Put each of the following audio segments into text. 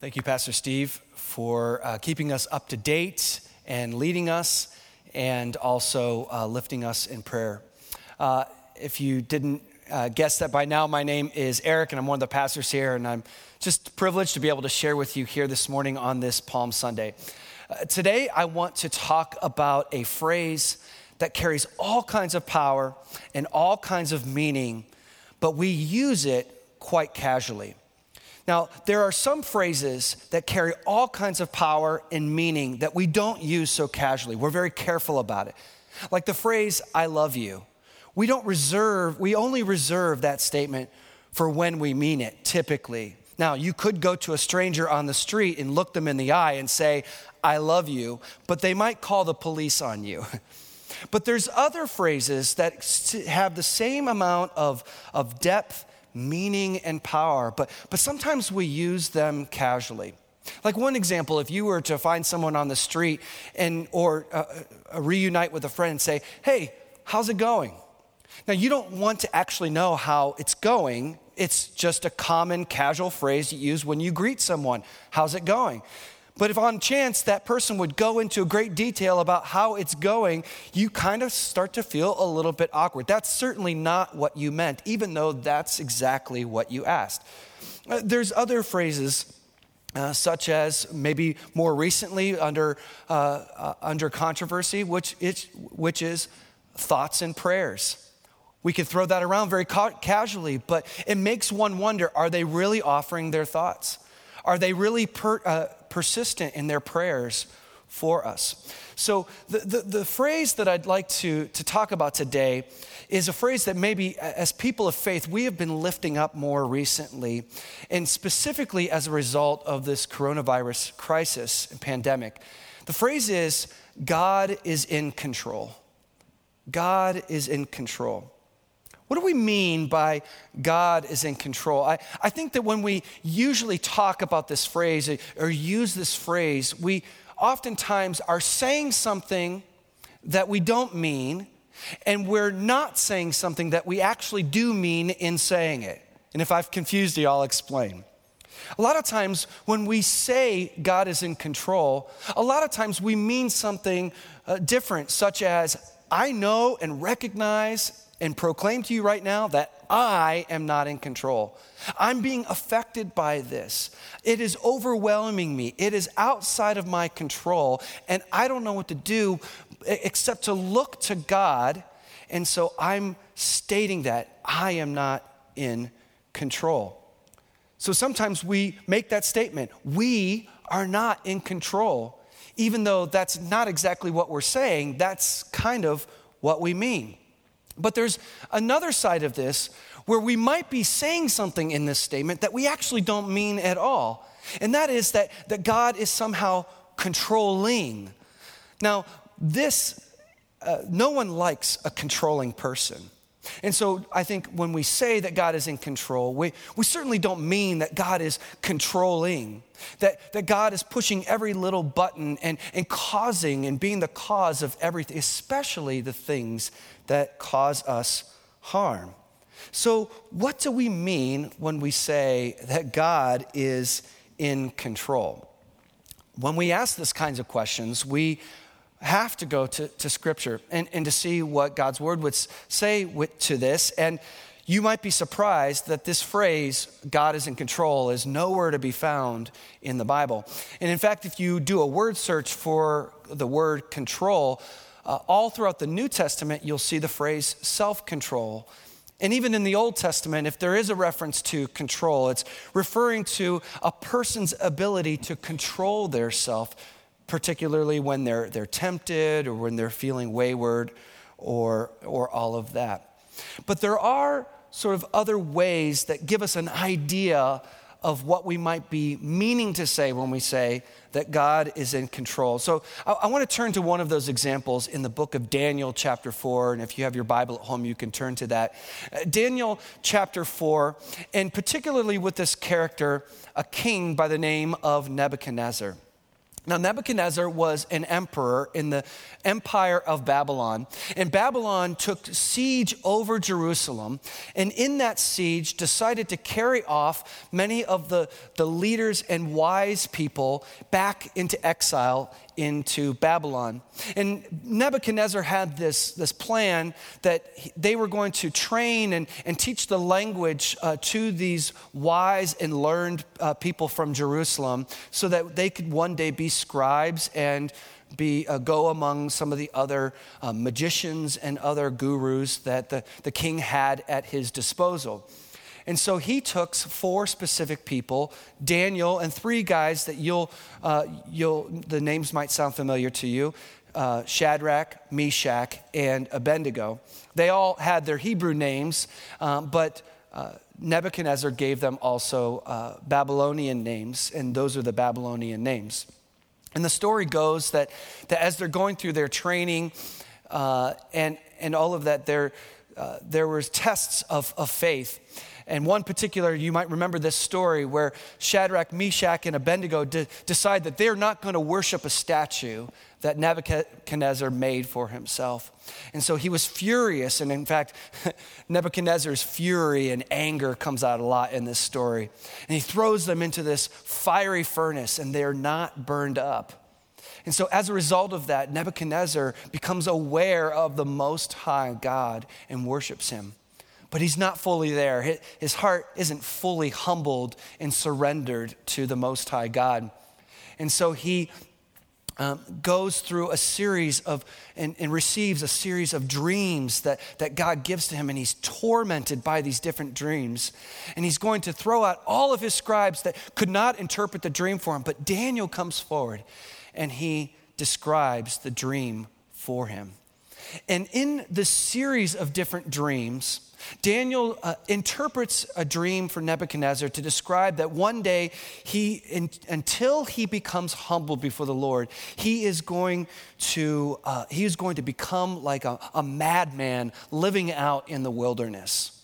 Thank you, Pastor Steve, for uh, keeping us up to date and leading us and also uh, lifting us in prayer. Uh, if you didn't uh, guess that by now, my name is Eric and I'm one of the pastors here, and I'm just privileged to be able to share with you here this morning on this Palm Sunday. Uh, today, I want to talk about a phrase that carries all kinds of power and all kinds of meaning, but we use it quite casually. Now, there are some phrases that carry all kinds of power and meaning that we don't use so casually. We're very careful about it. Like the phrase, I love you. We don't reserve, we only reserve that statement for when we mean it, typically. Now, you could go to a stranger on the street and look them in the eye and say, I love you, but they might call the police on you. But there's other phrases that have the same amount of, of depth meaning and power, but, but sometimes we use them casually. Like one example, if you were to find someone on the street and or uh, uh, reunite with a friend and say, "Hey, how's it going?" Now you don't want to actually know how it's going. It's just a common casual phrase you use when you greet someone. How's it going? But if on chance that person would go into great detail about how it's going, you kind of start to feel a little bit awkward. That's certainly not what you meant, even though that's exactly what you asked. Uh, there's other phrases. Uh, such as maybe more recently under, uh, uh under controversy, which is, which is thoughts and prayers. We could throw that around very ca- casually, but it makes one wonder are they really offering their thoughts? Are they really per, uh, persistent in their prayers for us? So, the, the, the, phrase that I'd like to, to talk about today is a phrase that maybe as people of faith we have been lifting up more recently, and specifically as a result of this coronavirus crisis and pandemic. The phrase is God is in control. God is in control. What do we mean by God is in control? I, I think that when we usually talk about this phrase or use this phrase, we oftentimes are saying something that we don't mean, and we're not saying something that we actually do mean in saying it. And if I've confused you, I'll explain. A lot of times when we say God is in control, a lot of times we mean something uh, different, such as, I know and recognize and proclaim to you right now that I am not in control. I'm being affected by this. It is overwhelming me. It is outside of my control, and I don't know what to do except to look to God. And so I'm stating that I am not in control. So sometimes we make that statement we are not in control, even though that's not exactly what we're saying, that's kind of what we mean. But there's another side of this where we might be saying something in this statement that we actually don't mean at all. And that is that, that God is somehow controlling. Now, this, uh, no one likes a controlling person. And so I think when we say that God is in control, we, we certainly don't mean that God is controlling, that, that God is pushing every little button and, and causing and being the cause of everything, especially the things that cause us harm. So, what do we mean when we say that God is in control? When we ask these kinds of questions, we have to go to, to Scripture and, and to see what God's Word would say with, to this. And you might be surprised that this phrase, God is in control, is nowhere to be found in the Bible. And in fact, if you do a word search for the word control, uh, all throughout the New Testament, you'll see the phrase self control. And even in the Old Testament, if there is a reference to control, it's referring to a person's ability to control their self particularly when they're, they're tempted or when they're feeling wayward or, or all of that. But there are sort of other ways that give us an idea of what we might be meaning to say when we say that God is in control. So I, I want to turn to one of those examples in the book of Daniel, chapter 4. And if you have your Bible at home, you can turn to that. Uh, Daniel, chapter 4, and particularly with this character, a king by the name of Nebuchadnezzar. Now, Nebuchadnezzar was an emperor in the empire of Babylon, and Babylon took siege over Jerusalem, and in that siege decided to carry off many of the, the leaders and wise people back into exile into Babylon. And Nebuchadnezzar had this, this plan that they were going to train and, and teach the language uh, to these wise and learned uh, people from Jerusalem so that they could one day be scribes and be, uh, go among some of the other uh, magicians and other gurus that the, the king had at his disposal. And so he took four specific people, Daniel and three guys that you'll, uh, you'll the names might sound familiar to you uh, Shadrach, Meshach, and Abednego. They all had their Hebrew names, um, but uh, Nebuchadnezzar gave them also uh, Babylonian names, and those are the Babylonian names. And the story goes that, that as they're going through their training uh, and, and all of that, there, uh, there was tests of, of faith. And one particular, you might remember this story where Shadrach, Meshach, and Abednego de- decide that they're not going to worship a statue that Nebuchadnezzar made for himself. And so he was furious. And in fact, Nebuchadnezzar's fury and anger comes out a lot in this story. And he throws them into this fiery furnace, and they're not burned up. And so, as a result of that, Nebuchadnezzar becomes aware of the Most High God and worships him but he's not fully there. His heart isn't fully humbled and surrendered to the Most High God. And so he um, goes through a series of and, and, receives a series of dreams that, that God gives to him, and he's tormented by these different dreams. And he's going to throw out all of his scribes that could not interpret the dream for him. But Daniel comes forward and he describes the dream for him. And in the series of different dreams, Daniel uh, interprets a dream for Nebuchadnezzar to describe that one day he, in, until he becomes humble before the Lord, he is going to, uh, he is going to become like a, a madman living out in the wilderness.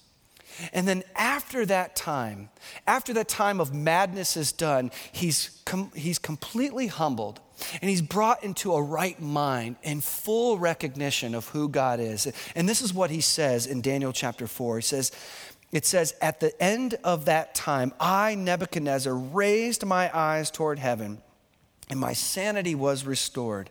And then after that time, after that time of madness is done, he's, com- he's completely humbled and he's brought into a right mind and full recognition of who God is. And this is what he says in Daniel chapter 4. He says, it says, At the end of that time, I, Nebuchadnezzar, raised my eyes toward heaven, and my sanity was restored.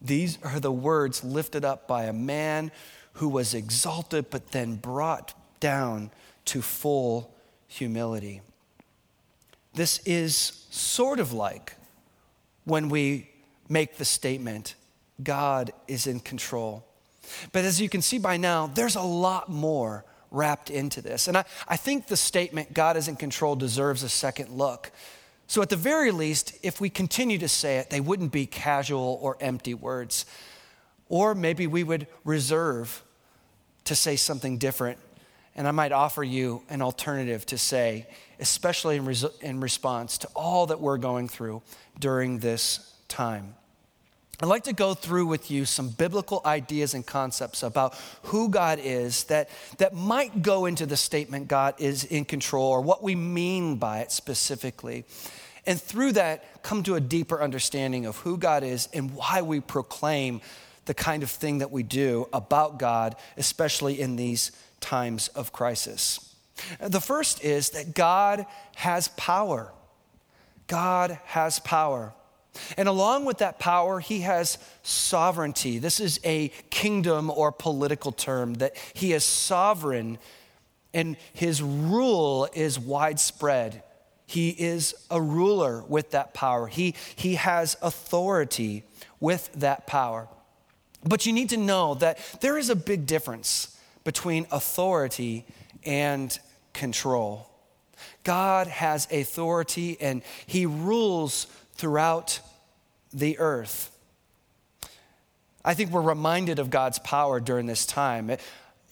These are the words lifted up by a man who was exalted but then brought down to full humility. This is sort of like when we make the statement, God is in control. But as you can see by now, there's a lot more wrapped into this. And I, I think the statement, God is in control, deserves a second look so, at the very least, if we continue to say it, they wouldn't be casual or empty words. Or maybe we would reserve to say something different. And I might offer you an alternative to say, especially in, res- in response to all that we're going through during this time. I'd like to go through with you some biblical ideas and concepts about who God is that, that might go into the statement God is in control or what we mean by it specifically. And through that, come to a deeper understanding of who God is and why we proclaim the kind of thing that we do about God, especially in these times of crisis. The first is that God has power. God has power. And along with that power, he has sovereignty. This is a kingdom or political term that he is sovereign and his rule is widespread. He is a ruler with that power. He, he has authority with that power. But you need to know that there is a big difference between authority and control. God has authority and he rules throughout the earth. I think we're reminded of God's power during this time. It,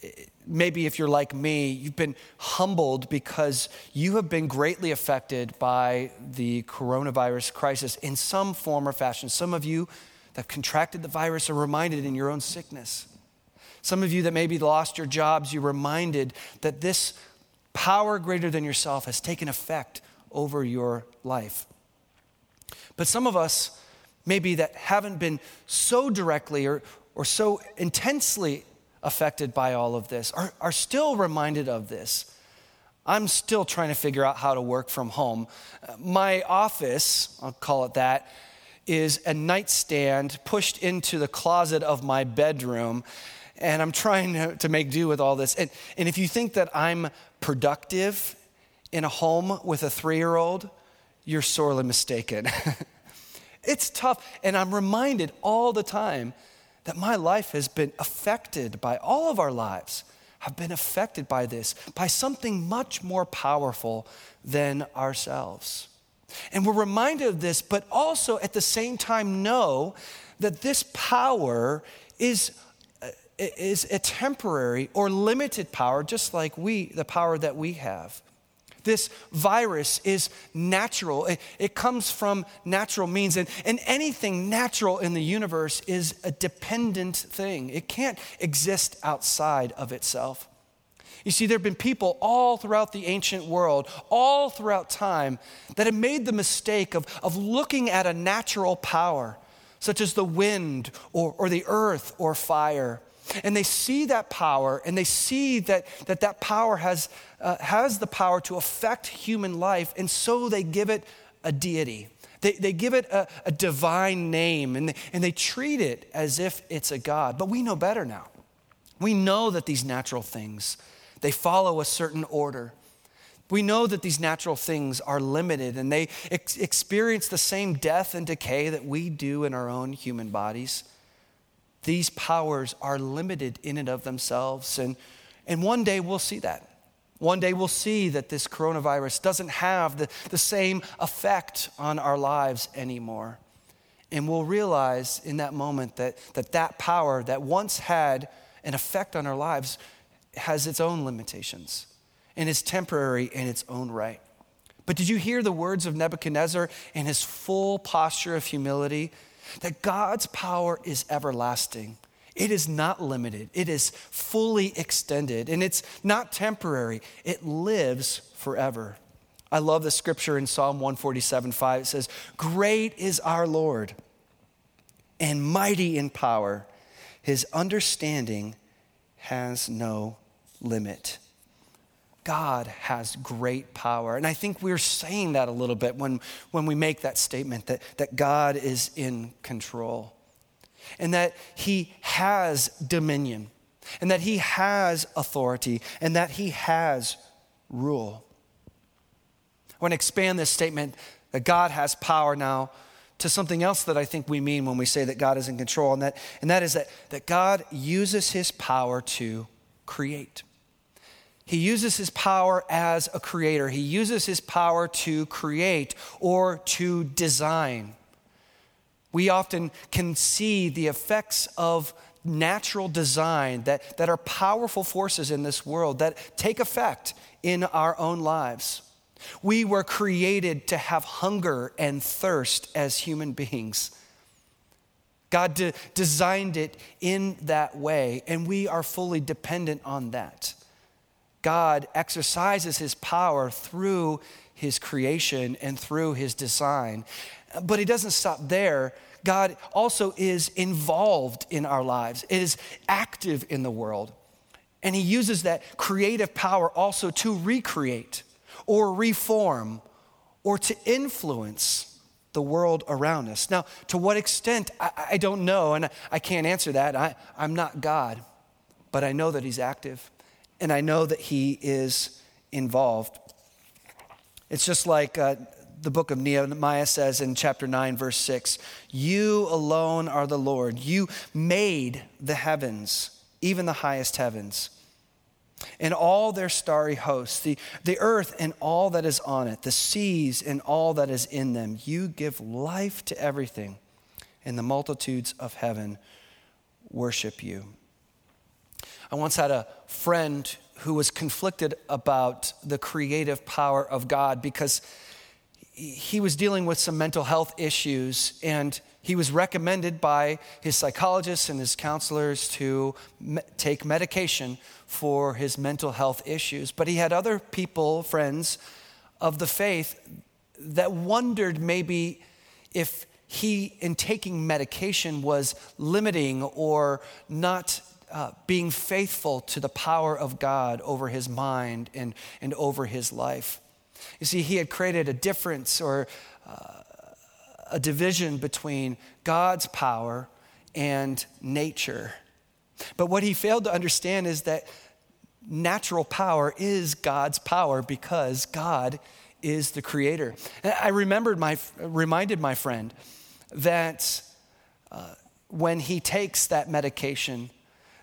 it, maybe if you're like me, you've been humbled because you have been greatly affected by the coronavirus crisis in some form or fashion. Some of you that contracted the virus are reminded in your own sickness. Some of you that maybe lost your jobs, you're reminded that this power greater than yourself has taken effect over your life. But some of us, maybe that haven't been so directly or, or so intensely affected by all of this are, are still reminded of this. I'm still trying to figure out how to work from home. My office, I'll call it that, is a nightstand pushed into the closet of my bedroom. And I'm trying to, to make do with all this. And, and if you think that I'm productive in a home with a three year old, you're sorely mistaken. it's tough. And I'm reminded all the time that my life has been affected by all of our lives have been affected by this, by something much more powerful than ourselves. And we're reminded of this, but also at the same time know that this power is, uh, is a temporary or limited power, just like we, the power that we have. This virus is natural. It, it, comes from natural means. And, and anything natural in the universe is a dependent thing, it can't exist outside of itself. You see, there have been people all throughout the ancient world, all throughout time, that have made the mistake of, of looking at a natural power, such as the wind or, or the earth or fire, and they see that power and they see that that, that power has, uh, has the power to affect human life, and so they give it a deity. They, they give it a, a divine name and they, and they treat it as if it's a God. But we know better now. We know that these natural things, they follow a certain order. We know that these natural things are limited and they ex- experience the same death and decay that we do in our own human bodies. These powers are limited in and of themselves. And, and one day we'll see that. One day we'll see that this coronavirus doesn't have the, the same effect on our lives anymore. And we'll realize in that moment that, that that power that once had an effect on our lives has its own limitations and is temporary in its own right. But did you hear the words of Nebuchadnezzar in his full posture of humility? That God's power is everlasting. It is not limited, it is fully extended, and it's not temporary, it lives forever. I love the scripture in Psalm 147 5. It says, Great is our Lord and mighty in power. His understanding has no limit. God has great power. And I think we're saying that a little bit when, when we make that statement that, that God is in control and that He has dominion and that He has authority and that He has rule. I want to expand this statement that God has power now to something else that I think we mean when we say that God is in control, and that, and that is that, that God uses His power to create. He uses his power as a creator. He uses his power to create or to design. We often can see the effects of natural design that, that are powerful forces in this world that take effect in our own lives. We were created to have hunger and thirst as human beings. God de- designed it in that way, and we are fully dependent on that. God exercises his power through his creation and through his design. But he doesn't stop there. God also is involved in our lives, it is active in the world. And he uses that creative power also to recreate or reform or to influence the world around us. Now, to what extent, I, I don't know, and I can't answer that. I, I'm not God, but I know that he's active and I know that He is involved. It's just like uh, the book of Nehemiah says in chapter 9, verse 6 You alone are the Lord. You made the heavens, even the highest heavens, and all their starry hosts, the, the earth and all that is on it, the seas and all that is in them. You give life to everything, and the multitudes of heaven worship you. I once had a friend who was conflicted about the creative power of God because he was dealing with some mental health issues and he was recommended by his psychologists and his counselors to me- take medication for his mental health issues. But he had other people, friends of the faith, that wondered maybe if he, in taking medication, was limiting or not uh, being faithful to the power of God over his mind and, and over his life. You see, he had created a difference or uh, a division between God's power and nature. But what he failed to understand is that natural power is God's power because God is the creator. And I remembered my, reminded my friend that uh, when he takes that medication,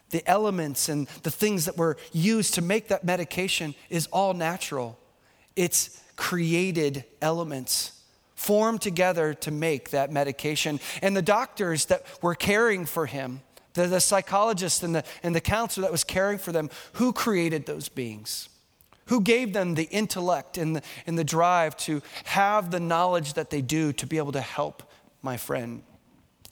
the elements and the things that were used to make that medication is all natural. It's created elements formed together to make that medication. And the doctors that were caring for him, the, the psychologist and the, and the counselor that was caring for them, who created those beings? Who gave them the intellect and the, and the drive to have the knowledge that they do to be able to help my friend?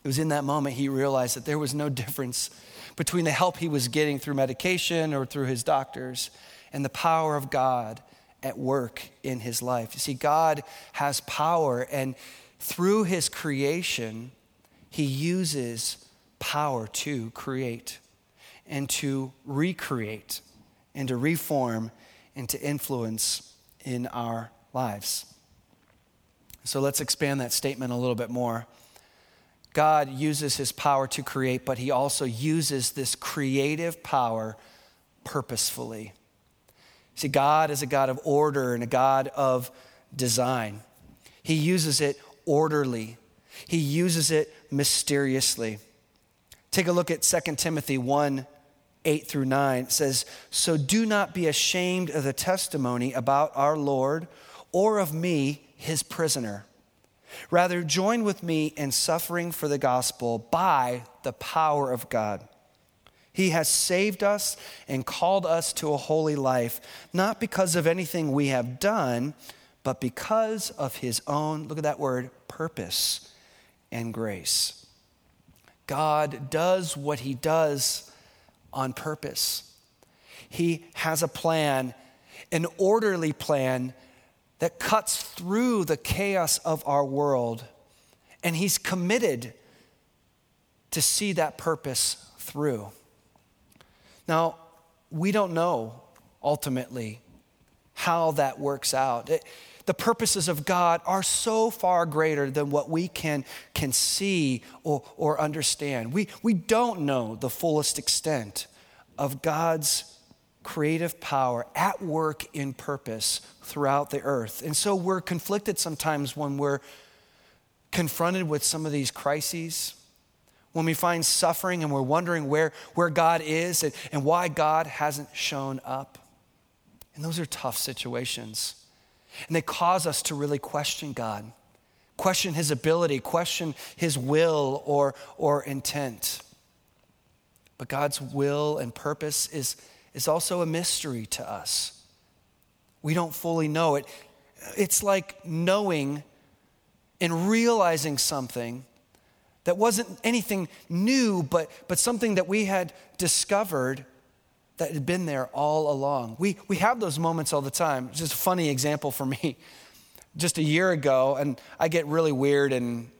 It was in that moment he realized that there was no difference between the help he was getting through medication or through his doctors and the power of God at work in his life. You see, God has power, and through his creation, he uses power to create and to recreate and to reform and to influence in our lives. So let's expand that statement a little bit more. God uses his power to create, but he also uses this creative power purposefully. See, God is a God of order and a God of design. He uses it orderly, He uses it mysteriously. Take a look at 2 Timothy 1 8 through 9. It says, So do not be ashamed of the testimony about our Lord or of me, his prisoner. Rather, join with me in suffering for the gospel by the power of God he has saved us and called us to a holy life, not because of anything we have done, but because of His own, look at that word, purpose and grace. God does what He does on purpose. He has a plan, an orderly plan that cuts through the chaos of our world, and He's committed to see that purpose through. Now, we don't know ultimately how that works out. It, the purposes of God are so far greater than what we can, can see or, or understand. We, we don't know the fullest extent of God's creative power at work in purpose throughout the earth. And so we're conflicted sometimes when we're confronted with some of these crises when we find suffering and we're wondering where, where God is and, and why God hasn't shown up. And those are tough situations. And they cause us to really question God, question his ability, question his will or, or intent. But God's will and purpose is, is also a mystery to us. We don't fully know it. It's like knowing and realizing something that wasn't anything new, but, but something that we had discovered that had been there all along. We, we have those moments all the time. It's just a funny example for me. Just a year ago, and I get really weird and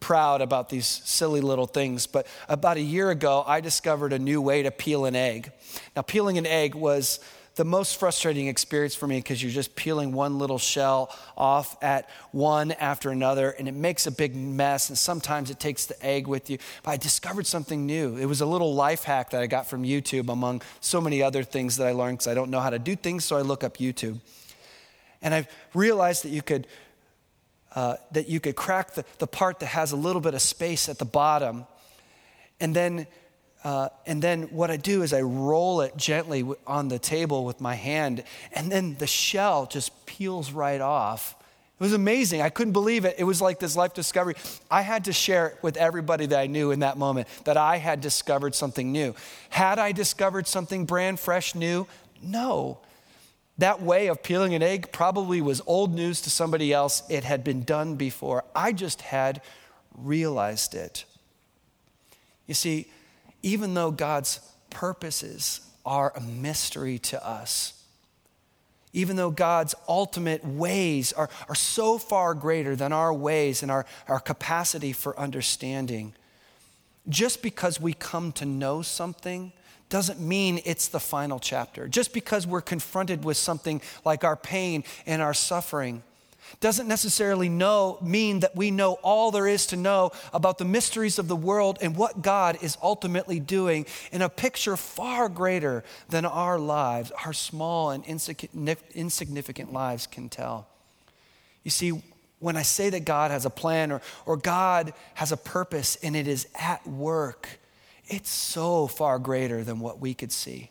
proud about these silly little things, but about a year ago, I discovered a new way to peel an egg. Now, peeling an egg was the most frustrating experience for me because you're just peeling one little shell off at one after another and it makes a big mess and sometimes it takes the egg with you. But i discovered something new. It was a little life hack that i got from youtube among so many other things that i learned because i don't know how to do things so i look up youtube. And i've realized that you could uh, that you could crack the, the part that has a little bit of space at the bottom and then uh, and then what I do is I roll it gently on the table with my hand, and then the shell just peels right off, It was amazing. I couldn't believe it. It was like this life discovery. I had to share it with everybody that I knew in that moment that I had discovered something new. Had I discovered something brand fresh, new? No. That way of peeling an egg probably was old news to somebody else. It had been done before. I just had realized it. You see, even though God's purposes are a mystery to us, even though God's ultimate ways are, are so far greater than our ways and our, our capacity for understanding, just because we come to know something doesn't mean it's the final chapter. Just because we're confronted with something like our pain and our suffering doesn't necessarily know, mean that we know all there is to know about the mysteries of the world and what God is ultimately doing in a picture far greater than our lives, our small and insignificant lives can tell. You see, when I say that God has a plan or, or God has a purpose and it is at work, it's so far greater than what we could see.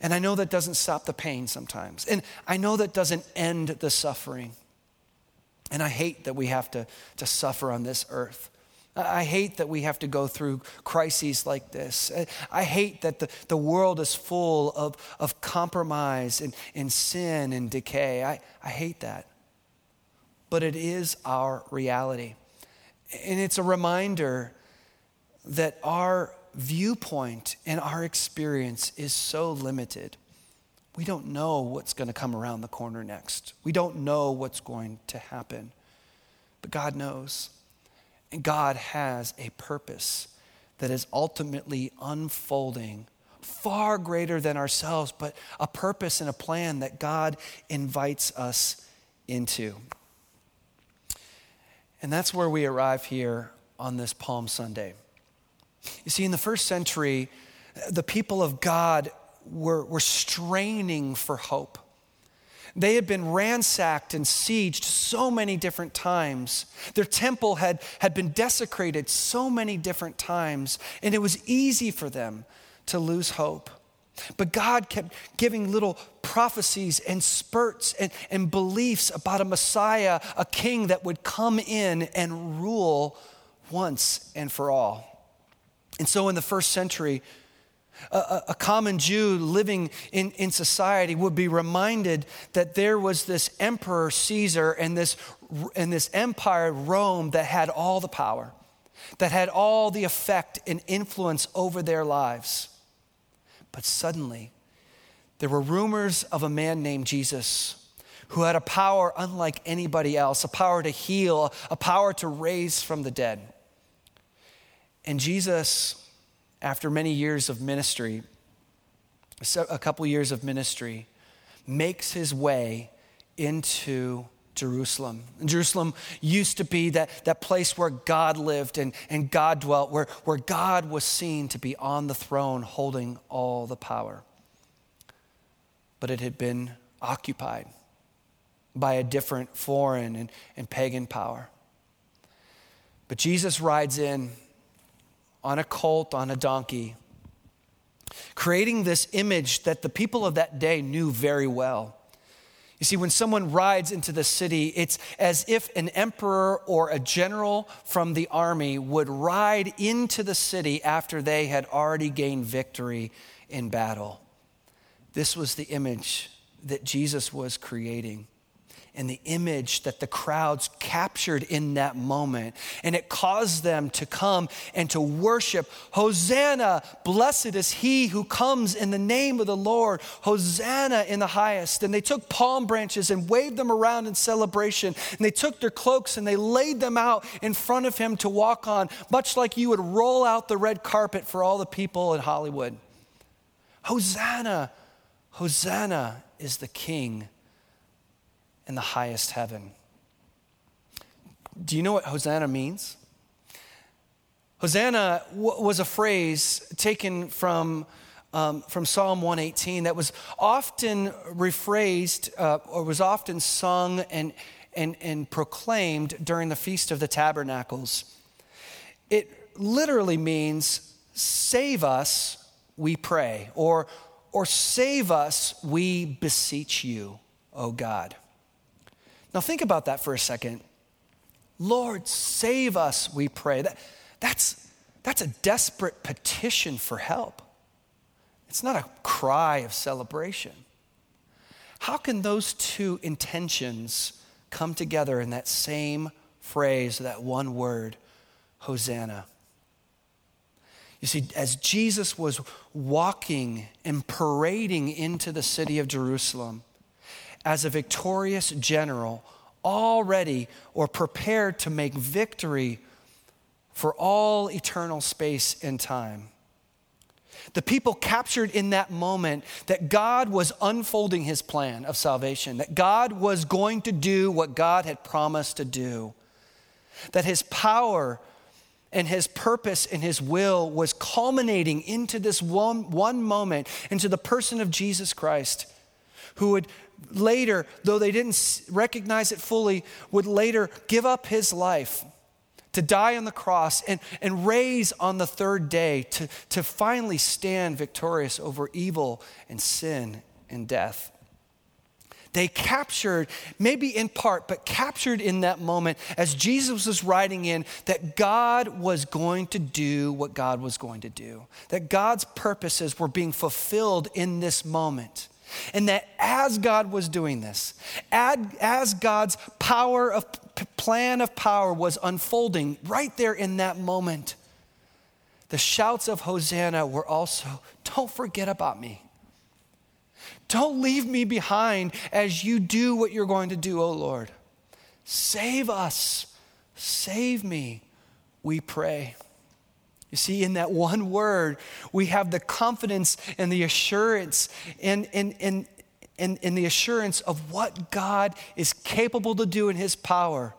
And I know that doesn't stop the pain sometimes. And I know that doesn't end the suffering. And I hate that we have to, to suffer on this earth. I hate that we have to go through crises like this. I hate that the, the world is full of, of compromise and, and sin and decay. I, I hate that. But it is our reality. And it's a reminder that our viewpoint and our experience is so limited. We don't know what's going to come around the corner next. We don't know what's going to happen. But God knows. And God has a purpose that is ultimately unfolding far greater than ourselves, but a purpose and a plan that God invites us into. And that's where we arrive here on this Palm Sunday. You see, in the first century, the people of God were, were straining for hope. They had been ransacked and sieged so many different times. Their temple had, had been desecrated so many different times, and it was easy for them to lose hope. But God kept giving little prophecies and spurts and, and beliefs about a Messiah, a king that would come in and rule once and for all. And so in the first century, a, a, common Jew living in, in society would be reminded that there was this emperor Caesar and this, and this empire Rome that had all the power, that had all the effect and influence over their lives. But suddenly, there were rumors of a man named Jesus who had a power unlike anybody else, a power to heal, a power to raise from the dead. And Jesus, after many years of ministry, a couple years of ministry, makes his way into Jerusalem. And Jerusalem used to be that, that place where God lived and, and God dwelt, where, where God was seen to be on the throne holding all the power. But it had been occupied by a different foreign and, and pagan power. But Jesus rides in on a colt, on a donkey, creating this image that the people of that day knew very well. You see, when someone rides into the city, it's as if an emperor or a general from the army would ride into the city after they had already gained victory in battle. This was the image that Jesus was creating and the image that the crowds captured in that moment. And it caused them to come and to worship Hosanna, blessed is he who comes in the name of the Lord, Hosanna in the highest. And they took palm branches and waved them around in celebration. And they took their cloaks and they laid them out in front of him to walk on, much like you would roll out the red carpet for all the people in Hollywood. Hosanna, Hosanna is the king in the highest heaven. Do you know what Hosanna means? Hosanna w- was a phrase taken from, um, from Psalm 118 that was often rephrased uh, or was often sung and, and, and proclaimed during the Feast of the Tabernacles. It literally means, Save us, we pray, or, or save us, we beseech you, O God. Now, think about that for a second. Lord, save us, we pray. That, that's, that's a desperate petition for help. It's not a cry of celebration. How can those two intentions come together in that same phrase, that one word, Hosanna? You see, as Jesus was walking and parading into the city of Jerusalem as a victorious general, already or prepared to make victory for all eternal space and time. The people captured in that moment that God was unfolding his plan of salvation, that God was going to do what God had promised to do, that his power and his purpose and his will was culminating into this one, one moment, into the person of Jesus Christ, who would later, though they didn't recognize it fully, would later give up his life to die on the cross and, and raise on the third day to, to finally stand victorious over evil and sin and death. They captured, maybe in part, but captured in that moment as Jesus was riding in, that God was going to do what God was going to do, that God's purposes were being fulfilled in this moment. And that as God was doing this, as God's power of plan of power was unfolding right there in that moment, the shouts of Hosanna were also, don't forget about me. Don't leave me behind as you do what you're going to do, O Lord. Save us. Save me, we pray. You see, in that one word, we have the confidence and the assurance and, and, and, and, and the assurance of what God is capable to do in His power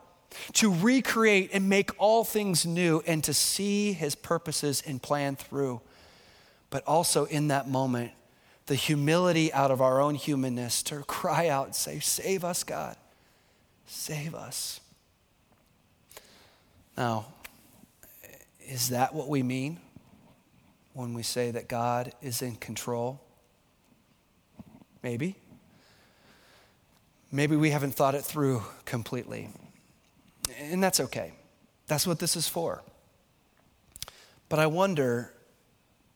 to recreate and make all things new and to see His purposes and plan through. But also in that moment, the humility out of our own humanness to cry out and say, Save us, God. Save us. Now, is that what we mean when we say that God is in control? Maybe. Maybe we haven't thought it through completely. And that's okay. That's what this is for. But I wonder,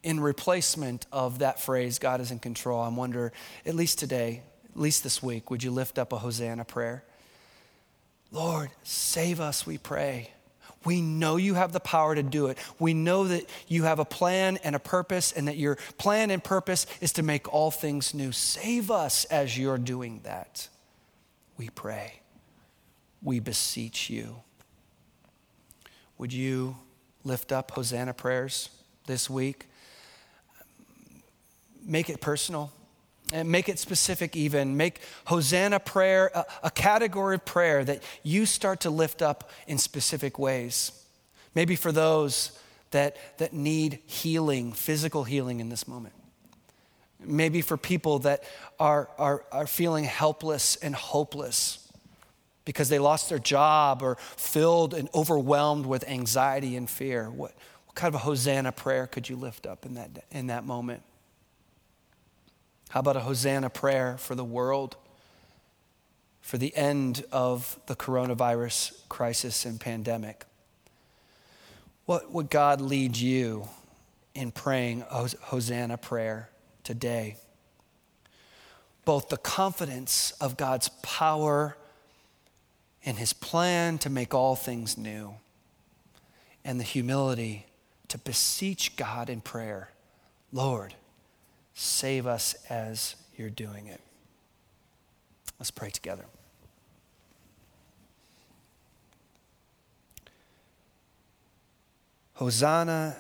in replacement of that phrase, God is in control, I wonder, at least today, at least this week, would you lift up a Hosanna prayer? Lord, save us, we pray. We know you have the power to do it. We know that you have a plan and a purpose, and that your plan and purpose is to make all things new. Save us as you're doing that. We pray. We beseech you. Would you lift up Hosanna prayers this week? Make it personal and make it specific even. Make hosanna prayer a, a, category of prayer that you start to lift up in specific ways. Maybe for those that, that need healing physical healing in this moment. Maybe for people that are, are, are feeling helpless and hopeless because they lost their job or filled and overwhelmed with anxiety and fear. What, what kind of a hosanna prayer could you lift up in that, in that moment how about a Hosanna prayer for the world, for the end of the coronavirus crisis and pandemic? What would God lead you in praying a Hosanna prayer today? Both the confidence of God's power and his plan to make all things new, and the humility to beseech God in prayer Lord, Save us as you're doing it. Let's pray together. Hosanna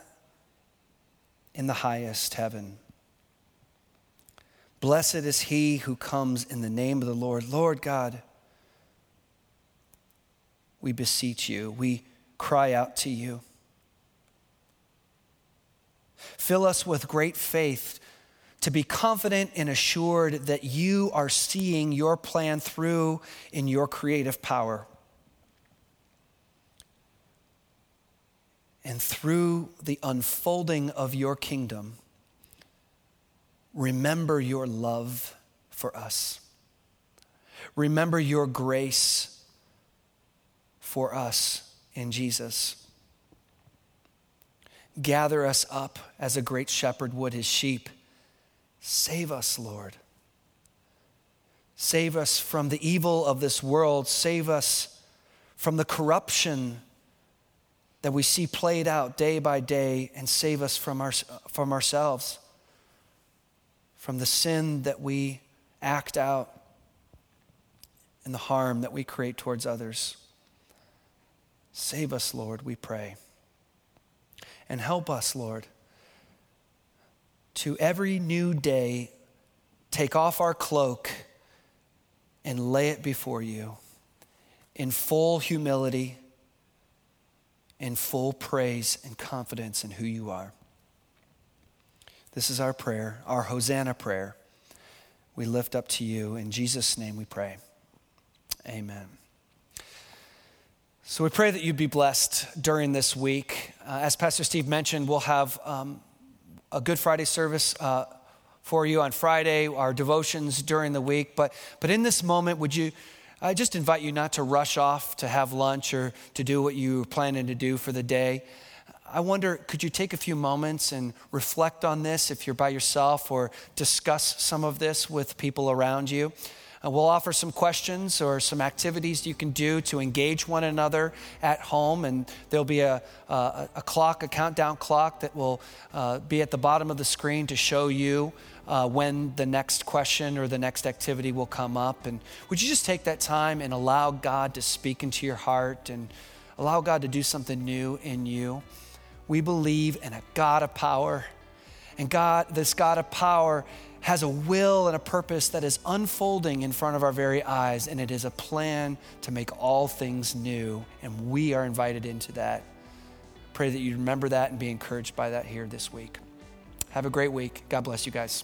in the highest heaven. Blessed is he who comes in the name of the Lord. Lord God, we beseech you, we cry out to you. Fill us with great faith to be confident and assured that you are seeing your plan through in your creative power. And through the unfolding of your kingdom, remember your love for us. Remember your grace for us in Jesus. Gather us up as a great shepherd would his sheep. Save us, Lord. Save us from the evil of this world. Save us from the corruption that we see played out day by day, and save us from, our, from ourselves, from the sin that we act out and the harm that we create towards others. Save us, Lord, we pray. And help us, Lord, to every new day take off our cloak and lay it before you in full humility, in full praise and confidence in who you are. This is our prayer, our Hosanna prayer. We lift up to you. In Jesus' name we pray. Amen. So we pray that you'd be blessed during this week. Uh, as Pastor Steve mentioned, we'll have um, a Good Friday service uh, for you on Friday, our devotions during the week. But, but in this moment, would you, I just invite you not to rush off to have lunch or to do what you were planning to do for the day. I wonder, could you take a few moments and reflect on this if you're by yourself or discuss some of this with people around you? Uh, we'll offer some questions or some activities you can do to engage one another at home. And there'll be a, a, a clock, a countdown clock that will uh, be at the bottom of the screen to show you uh, when the next question or the next activity will come up. And would you just take that time and allow God to speak into your heart and allow God to do something new in you? We believe in a God of power. And God, this God of power, has a will and a purpose that is unfolding in front of our very eyes, and it is a plan to make all things new, and we are invited into that. Pray that you remember that and be encouraged by that here this week. Have a great week. God bless you guys.